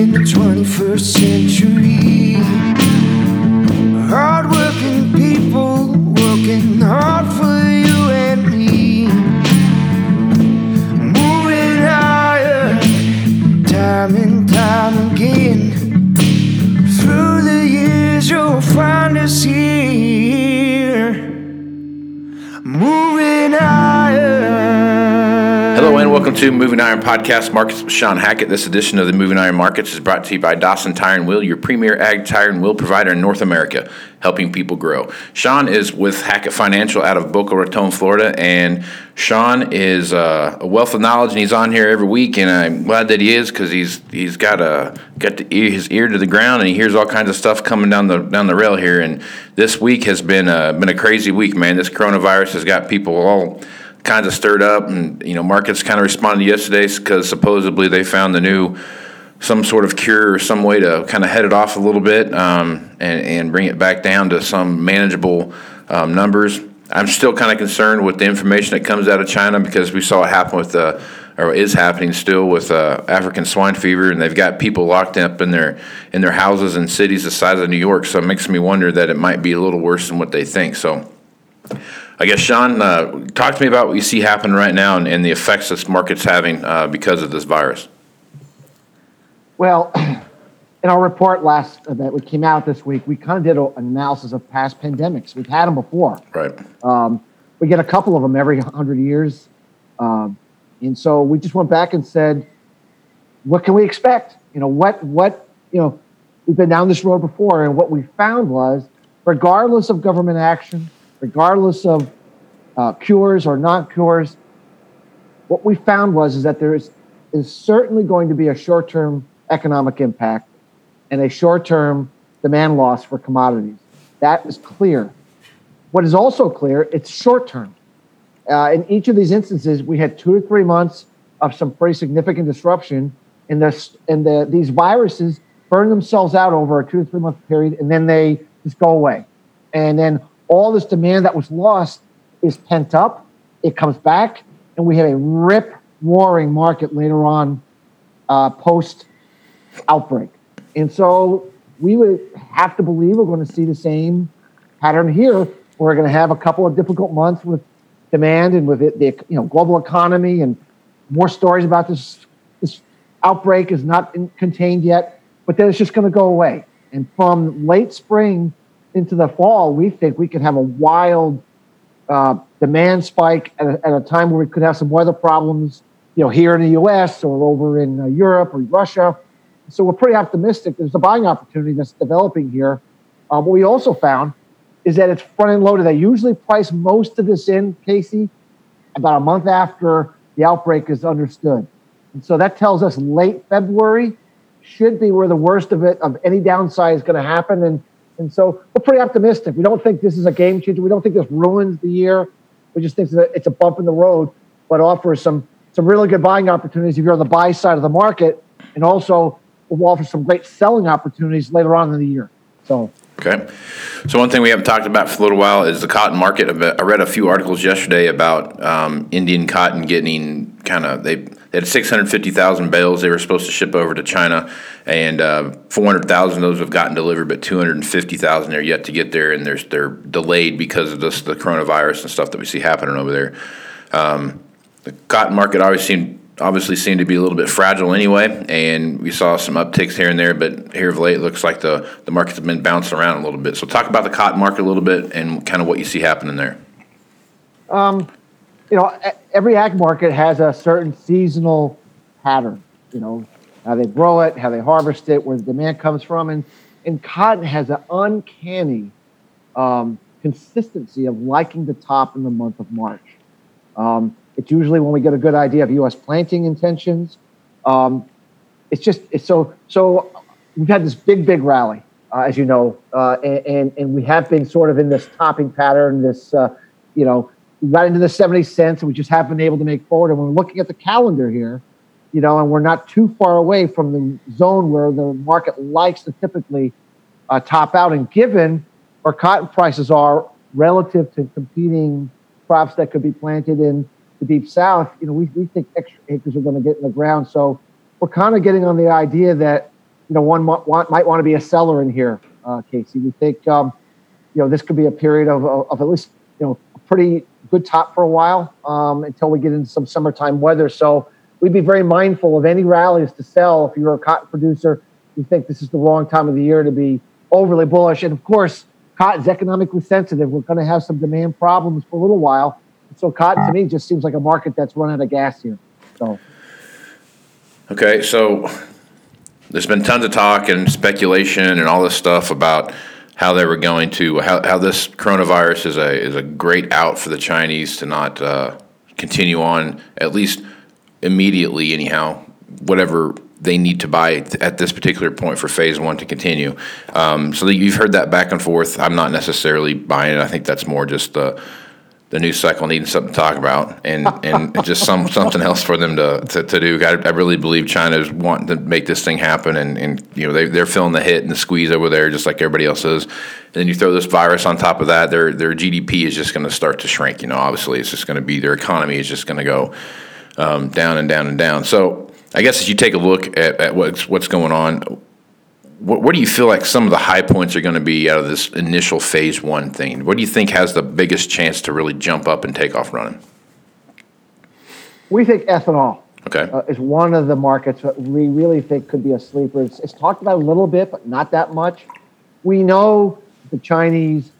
in the 21st century. To Moving Iron Podcast Markets with Shawn Hackett. This edition of the Moving Iron Markets is brought to you by Dawson Tire and Wheel, your premier ag tire and wheel provider in North America, helping people grow. Shawn is with Hackett Financial out of Boca Raton, Florida, and Shawn is uh, a wealth of knowledge, and he's on here every week, and I'm glad that he is because he's he's got a got the ear, his ear to the ground, and he hears all kinds of stuff coming down the down the rail here. And this week has been a, been a crazy week, man. This coronavirus has got people all kinds of stirred up, and you know, markets kind of responded yesterday because supposedly they found the new some sort of cure or some way to kind of head it off a little bit um, and, and bring it back down to some manageable um, numbers. I'm still kind of concerned with the information that comes out of China because we saw it happen with uh, or is happening still with uh, African swine fever, and they've got people locked up in their in their houses in cities the size of New York. So it makes me wonder that it might be a little worse than what they think. So I guess Shawn, uh, talk to me about what you see happening right now and, and the effects this market's having uh, because of this virus. Well, in our report last uh, that we came out this week, we kind of did an analysis of past pandemics. We've had them before. Right. Um, we get a couple of them every hundred years, um, and so we just went back and said, what can we expect? You know, what what you know, we've been down this road before, and what we found was, regardless of government action, regardless of uh, cures or not cures, what we found was is that there is is certainly going to be a short term economic impact and a short term demand loss for commodities. That is clear. What is also clear, it's short term. Uh, in each of these instances, we had two to three months of some pretty significant disruption, and the and the these viruses burn themselves out over a two to three month period, and then they just go away. And then all this demand that was lost is pent up. It comes back, and we have a rip roaring market later on, uh, post outbreak. And so we would have to believe we're going to see the same pattern here. We're going to have a couple of difficult months with demand and with it, the you know global economy and more stories about this this outbreak is not in, contained yet, but then it's just going to go away. And from late spring into the fall, we think we could have a wild uh, demand spike at a, at a time where we could have some weather problems, you know, here in the U.S. or over in uh, Europe or Russia. So we're pretty optimistic. There's a buying opportunity that's developing here. Um, what we also found is that it's front end loaded. They usually price most of this in, Casey, about a month after the outbreak is understood. And so that tells us late February should be where the worst of it, of any downside, is going to happen. And, and so we're pretty optimistic. We don't think this is a game changer. We don't think this ruins the year. We just think a, it's a bump in the road, but offers some, some really good buying opportunities if you're on the buy side of the market. And also will offer some great selling opportunities later on in the year. So Okay. So one thing we haven't talked about for a little while is the cotton market. I read a few articles yesterday about um, Indian cotton getting kind of they, they had 650,000 bales they were supposed to ship over to China, and uh, 400,000 of those have gotten delivered, but 250,000 are yet to get there, and they're they're delayed because of this the coronavirus and stuff that we see happening over there. Um, the cotton market always seemed obviously seemed to be a little bit fragile anyway, and we saw some upticks here and there, but here of late it looks like the, the markets have been bouncing around a little bit. So talk about the cotton market a little bit and kind of what you see happening there. Um, you know, every ag market has a certain seasonal pattern, you know, how they grow it, how they harvest it, where the demand comes from. And, and cotton has an uncanny um, consistency of liking the top in the month of March. Um, it's usually when we get a good idea of U.S. planting intentions. Um, it's just it's so so. We've had this big big rally, uh, as you know, uh, and, and, and we have been sort of in this topping pattern. This uh, you know got into the seventy cents, and we just haven't been able to make forward. And we're looking at the calendar here, you know, and we're not too far away from the zone where the market likes to typically uh, top out. And given where cotton prices are relative to competing crops that could be planted in the deep south, you know, we, we think extra acres are going to get in the ground. So we're kind of getting on the idea that you know, one might want, to be a seller in here, uh, Casey. We think, um, you know, this could be a period of, of, of, at least, you know, pretty good top for a while um, until we get into some summertime weather. So we'd be very mindful of any rallies to sell if you're a cotton producer. You think this is the wrong time of the year to be overly bullish. And of course, cotton's economically sensitive. We're going to have some demand problems for a little while. So cotton to me just seems like a market that's run out of gas here. So. Okay, so there's been tons of talk and speculation and all this stuff about how they were going to how, how this coronavirus is a is a great out for the Chinese to not uh, continue on at least immediately anyhow whatever they need to buy at this particular point for phase one to continue. Um, so you've heard that back and forth. I'm not necessarily buying it. I think that's more just the the news cycle needing something to talk about and, and just some something else for them to, to, to do. I, I, really believe China's wanting to make this thing happen and, and you know they, they're feeling the hit and the squeeze over there just like everybody else is. And then you throw this virus on top of that, their their GDP is just going to start to shrink. You know, obviously it's just going to be their economy is just going to go um, down and down and down. So I guess as you take a look at, at what's what's going on, what, what do you feel like some of the high points are going to be out of this initial phase one thing? What do you think has the biggest chance to really jump up and take off running? We think ethanol okay. uh, is one of the markets that we really think could be a sleeper. It's, it's talked about a little bit, but not that much. We know the Chinese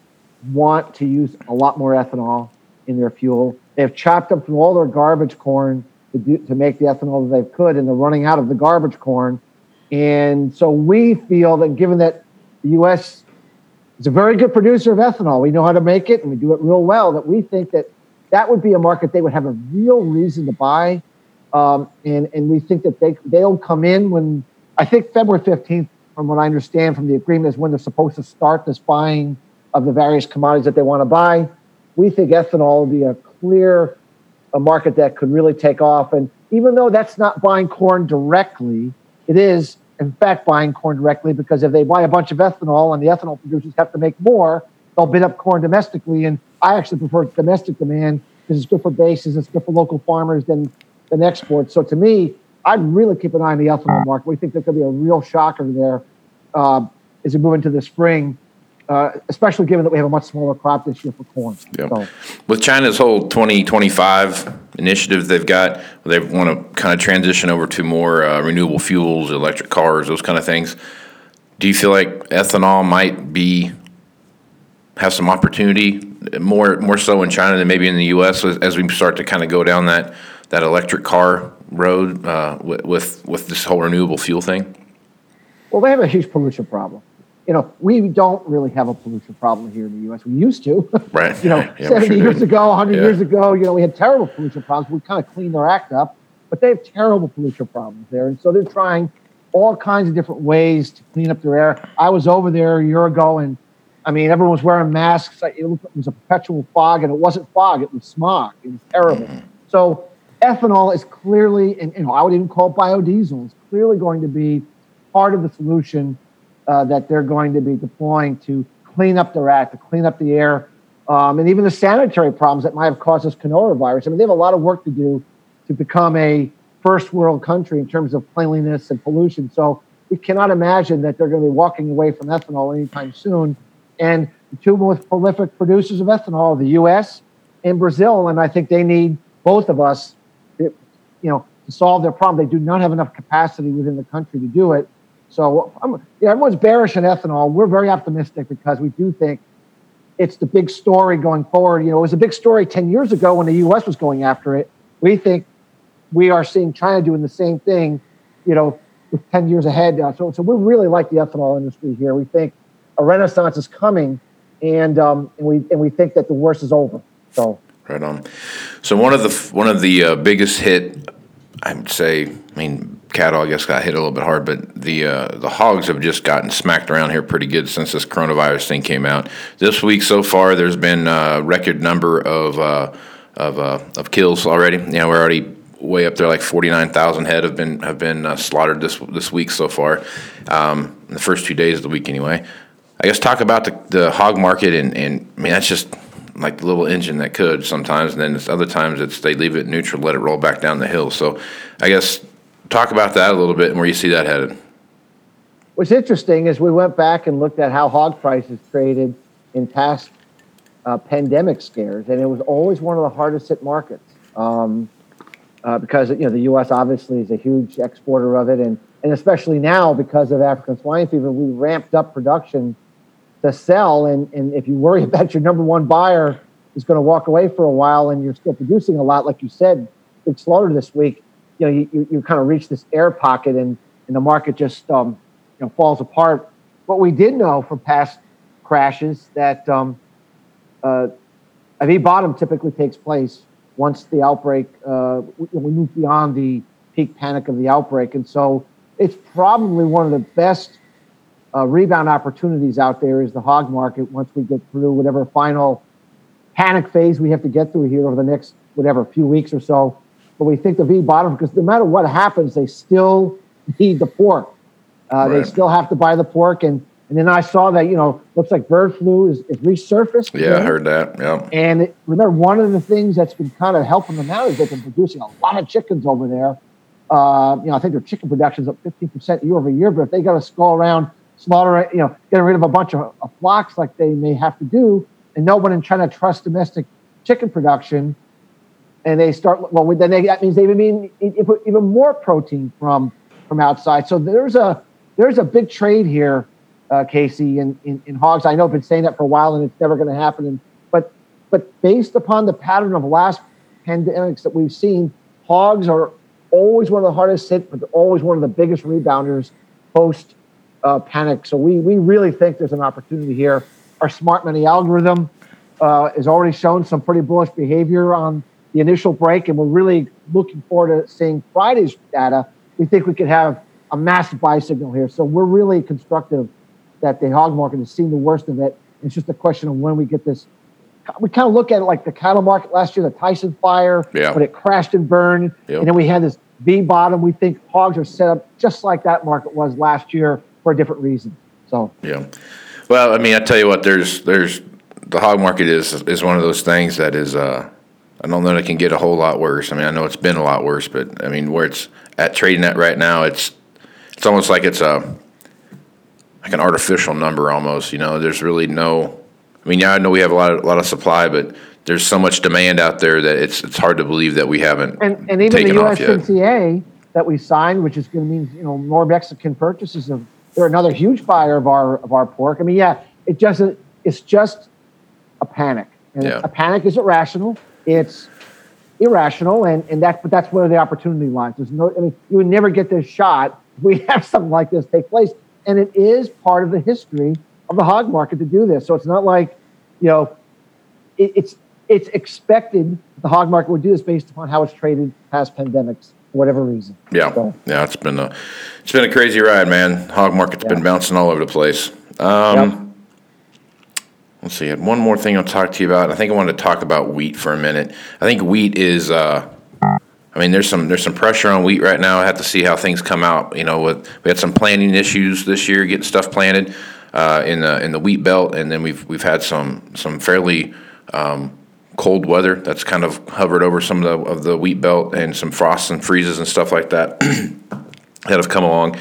want to use a lot more ethanol in their fuel. They've chopped up through all their garbage corn to, do, to make the ethanol that they could, and they're running out of the garbage corn. And so we feel that given that the U.S. is a very good producer of ethanol, we know how to make it and we do it real well, that we think that that would be a market they would have a real reason to buy. Um, and, and we think that they, they'll come in when, I think February 15th, from what I understand from the agreement, is when they're supposed to start this buying of the various commodities that they want to buy. We think ethanol will be a clear a market that could really take off. And even though that's not buying corn directly, it is in fact buying corn directly because if they buy a bunch of ethanol and the ethanol producers have to make more, they'll bid up corn domestically. And I actually prefer domestic demand because it's good for bases, it's good for local farmers than than exports. So to me, I'd really keep an eye on the ethanol market. We think there could be a real shocker there uh, as we move into the spring uh, especially given that we have a much smaller crop this year for corn. Yep. So. With China's whole 2025 initiative they've got, they want to kind of transition over to more uh, renewable fuels, electric cars, those kind of things. Do you feel like ethanol might be have some opportunity more more so in China than maybe in the U.S. as, as we start to kind of go down that that electric car road uh, with, with with this whole renewable fuel thing? Well, they have a huge pollution problem you know, we don't really have a pollution problem here in the U.S. We used to. Right. you know, yeah, 70 sure years ago, 100 yeah. years ago, you know, we had terrible pollution problems. We kind of cleaned their act up, but they have terrible pollution problems there. And so they're trying all kinds of different ways to clean up their air. I was over there a year ago and I mean, everyone was wearing masks. It was a perpetual fog, and it wasn't fog; it was smog. It was terrible. Mm-hmm. So, ethanol is clearly, and you know, I would even call biodiesel is clearly going to be part of the solution uh, that they're going to be deploying to clean up the act, to clean up the air, um, and even the sanitary problems that might have caused this coronavirus. I mean, they have a lot of work to do to become a first world country in terms of cleanliness and pollution. So we cannot imagine that they're going to be walking away from ethanol anytime soon. And the two most prolific producers of ethanol the U.S. and Brazil, and I think they need both of us, you know, to solve their problem. They do not have enough capacity within the country to do it. So I'm, yeah, everyone's bearish on ethanol. We're very optimistic because we do think it's the big story going forward. You know, it was a big story 10 years ago when the U.S. was going after it. We think we are seeing China doing the same thing, you know, with 10 years ahead. Uh, so, so we really like the ethanol industry here. We think a renaissance is coming, and um, and we and we think that the worst is over. So right on. So one of the one of the uh, biggest hit, I would say, I mean, cattle, I guess, got hit a little bit hard, but the uh, the hogs have just gotten smacked around here pretty good since this coronavirus thing came out. This week so far, there's been a record number of uh, of uh, of kills already. You know, we're already way up there, like forty nine thousand head have been have been uh, slaughtered this this week so far. Um, the first two days of the week, anyway. I guess talk about the, the hog market, and, and I mean that's just like the little engine that could sometimes, and then other times it's they leave it neutral, let it roll back down the hill. So I guess talk about that a little bit and where you see that headed. what's interesting is we went back and looked at how hog prices traded in past uh, pandemic scares, and it was always one of the hardest hit markets um, uh, because you know the U.S. obviously is a huge exporter of it, and and especially now because of African swine fever, we ramped up production to sell. And and if you worry about your number one buyer is going to walk away for a while, and you're still producing a lot, like you said, big slaughter this week, you know you, you kind of reach this air pocket, and and the market just um, you know falls apart. What we did know from past crashes that um, uh, a V bottom typically takes place once the outbreak, uh, we, we move beyond the peak panic of the outbreak. And so it's probably one of the best uh, rebound opportunities out there is the hog market once we get through whatever final panic phase we have to get through here over the next whatever few weeks or so. But we think the V bottom because no matter what happens, they still need the pork. Uh, right. They still have to buy the pork, and and then I saw that, you know, looks like bird flu is, is resurfaced. Yeah, I heard that. Yeah. And it, remember, one of the things that's been kind of helping them out is they've been producing a lot of chickens over there. Uh, you know, I think their chicken production is up 15% year over year, but if they got to go around slaughter, you know, getting rid of a bunch of, of flocks like they may have to do, and no one in China trusts domestic chicken production, and they start, well, then they, that means they even mean even more protein from from outside. So there's a there's a big trade here uh, Casey, in, in, in hogs. I know I've been saying that for a while, and it's never going to happen. And, but but based upon the pattern of last pandemics that we've seen, hogs are always one of the hardest hit, but always one of the biggest rebounders post uh, panic. So we we really think there's an opportunity here. Our smart money algorithm uh, has already shown some pretty bullish behavior on the initial break, and we're really looking forward to seeing Friday's data. We think we could have a massive buy signal here. So we're really constructive that the hog market has seen the worst of it. It's just a question of when we get this. We kind of look at it like the cattle market last year, the Tyson fire, yeah. but it crashed and burned. Yep. And then we had this V bottom. We think hogs are set up just like that market was last year for a different reason. So yeah, well, I mean, I tell you what, there's there's the hog market is is one of those things that is. Uh, I don't know that it can get a whole lot worse. I mean, I know it's been a lot worse, but I mean, where it's at trading at right now, it's it's almost like it's a like an artificial number almost. You know, there's really no. I mean, yeah, I know we have a lot of a lot of supply, but there's so much demand out there that it's it's hard to believe that we haven't. And, and even the USMCA that we signed, which is going to mean you know more Mexican purchases of. They're another huge buyer of our of our pork. I mean, yeah, it just it's just a panic, and yeah. a panic is irrational. It's irrational, and and that's but that's where the opportunity lies. There's no, I mean, you would never get this shot. We have something like this take place and it is part of the history of the hog market to do this. So it's not like, you know, it, it's it's expected the hog market would do this based upon how it's traded past pandemics for whatever reason. Yeah, so. yeah, it's been a it's been a crazy ride, man. Hog market's yeah. been bouncing all over the place. Um, yep. Let's see. I had one more thing I'll talk to you about. I think I wanted to talk about wheat for a minute. I think wheat is. Uh, I mean, there's some there's some pressure on wheat right now. I have to see how things come out. You know, with, we had some planting issues this year, getting stuff planted uh, in the in the wheat belt, and then we've we've had some some fairly um, cold weather that's kind of hovered over some of the of the wheat belt, and some frosts and freezes and stuff like that that have come along.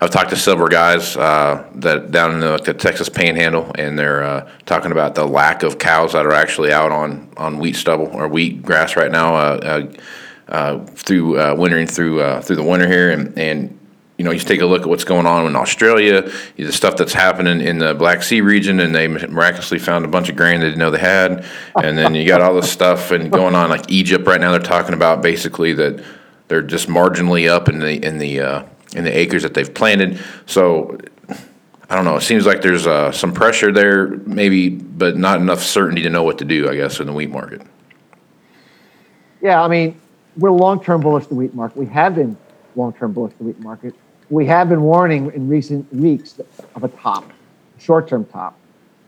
I've talked to several guys uh, that down in the, the, Texas Panhandle, and they're uh, talking about the lack of cows that are actually out on on wheat stubble or wheat grass right now. Uh, uh uh, through uh, wintering through through the winter here, and and you know you take a look at what's going on in Australia, the stuff that's happening in the Black Sea region, and they miraculously found a bunch of grain they didn't know they had, and then you got all this stuff and going on like Egypt right now. They're talking about basically that they're just marginally up in the in the uh, in the acres that they've planted. So I don't know. It seems like there's uh, some pressure there, maybe, but not enough certainty to know what to do. I guess in the wheat market. Yeah, I mean, we're long-term bullish the wheat market. We have been long-term bullish the wheat market. We have been warning in recent weeks of a top, short-term top.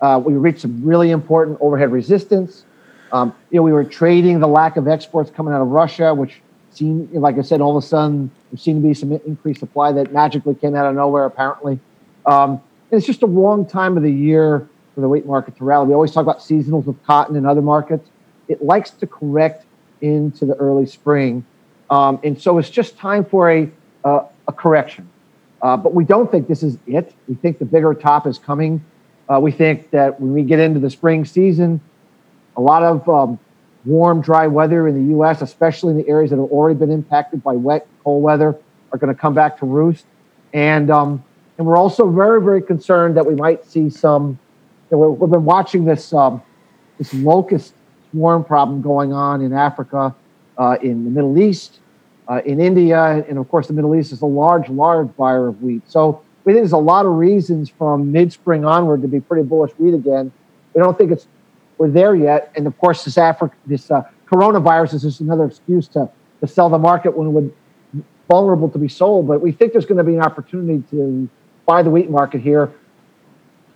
Uh, we reached some really important overhead resistance. Um, you know, we were trading the lack of exports coming out of Russia, which like I said, all of a sudden there seemed to be some increased supply that magically came out of nowhere, apparently. Um, it's just a wrong time of the year for the wheat market to rally. We always talk about seasonals with cotton and other markets. It likes to correct into the early spring. Um, and so it's just time for a, uh, a correction. Uh, but we don't think this is it. We think the bigger top is coming. Uh, we think that when we get into the spring season, a lot of um, warm, dry weather in the U.S., especially in the areas that have already been impacted by wet, cold weather, are going to come back to roost. And um, and we're also very, very concerned that we might see some. You know, we've been watching this um, this locust swarm problem going on in Africa, uh, in the Middle East, uh, in India, and of course, the Middle East is a large, large buyer of wheat. So we think there's a lot of reasons from mid-spring onward to be pretty bullish wheat again. We don't think it's we're there yet, and of course, this Africa, this uh, coronavirus is just another excuse to to sell the market when it would vulnerable to be sold. But we think there's going to be an opportunity to buy the wheat market here,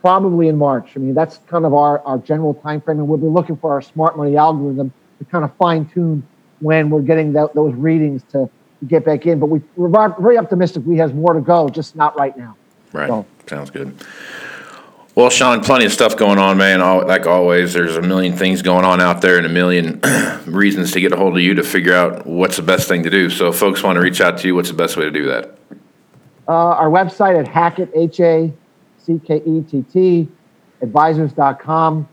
probably in March. I mean, that's kind of our, our general time frame, and we'll be looking for our smart money algorithm to kind of fine tune when we're getting that, those readings to, to get back in. But we, we're very optimistic. We has more to go, just not right now. Right. So. Sounds good. Well, Shawn, plenty of stuff going on, man. All, like always, there's a million things going on out there and a million reasons to get a hold of you to figure out what's the best thing to do. So, if folks want to reach out to you, what's the best way to do that? Uh, our website at Hackett, H A C K E T T, advisors.com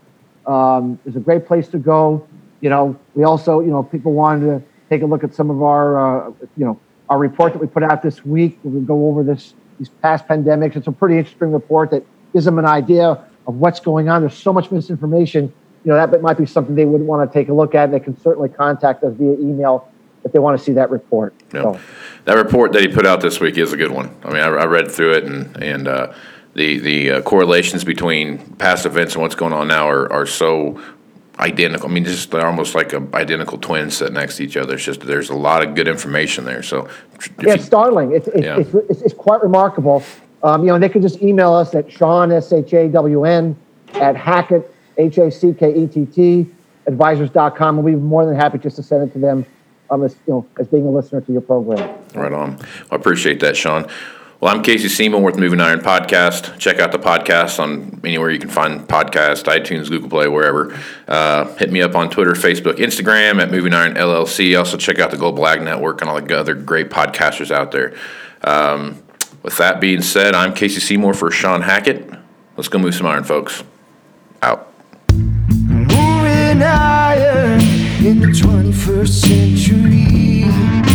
um, is a great place to go. You know, we also, you know, people wanted to take a look at some of our, uh, you know, our report that we put out this week. We go over this these past pandemics. It's a pretty interesting report that gives them an idea of what's going on. There's so much misinformation. You know, that might be something they would want to take a look at. And They can certainly contact us via email if they want to see that report. Yep. So. That report that he put out this week is a good one. I mean, I, I read through it, and and uh, the the uh, correlations between past events and what's going on now are, are so identical. I mean, just they're almost like a identical twins sitting next to each other. It's just there's a lot of good information there. So yeah, it's startling. It's it's, yeah. it's, it's, it's, quite remarkable. Um, you know, they can just email us at Shawn S H A W N at Hackett H A C K E T T advisors.com, and we'd be more than happy just to send it to them um, as you know as being a listener to your program. Right on. I appreciate that, Shawn. Well, I'm Casey Seymour with Moving Iron Podcast. Check out the podcast on anywhere you can find podcast, iTunes, Google Play, wherever. Uh, hit me up on Twitter, Facebook, Instagram at Moving Iron LLC. Also, check out the Global Ag Network and all the other great podcasters out there. Um, with that being said, I'm Casey Seymour for Shawn Hackett. Let's go move some iron, folks. Out. Moving iron in the 21st century.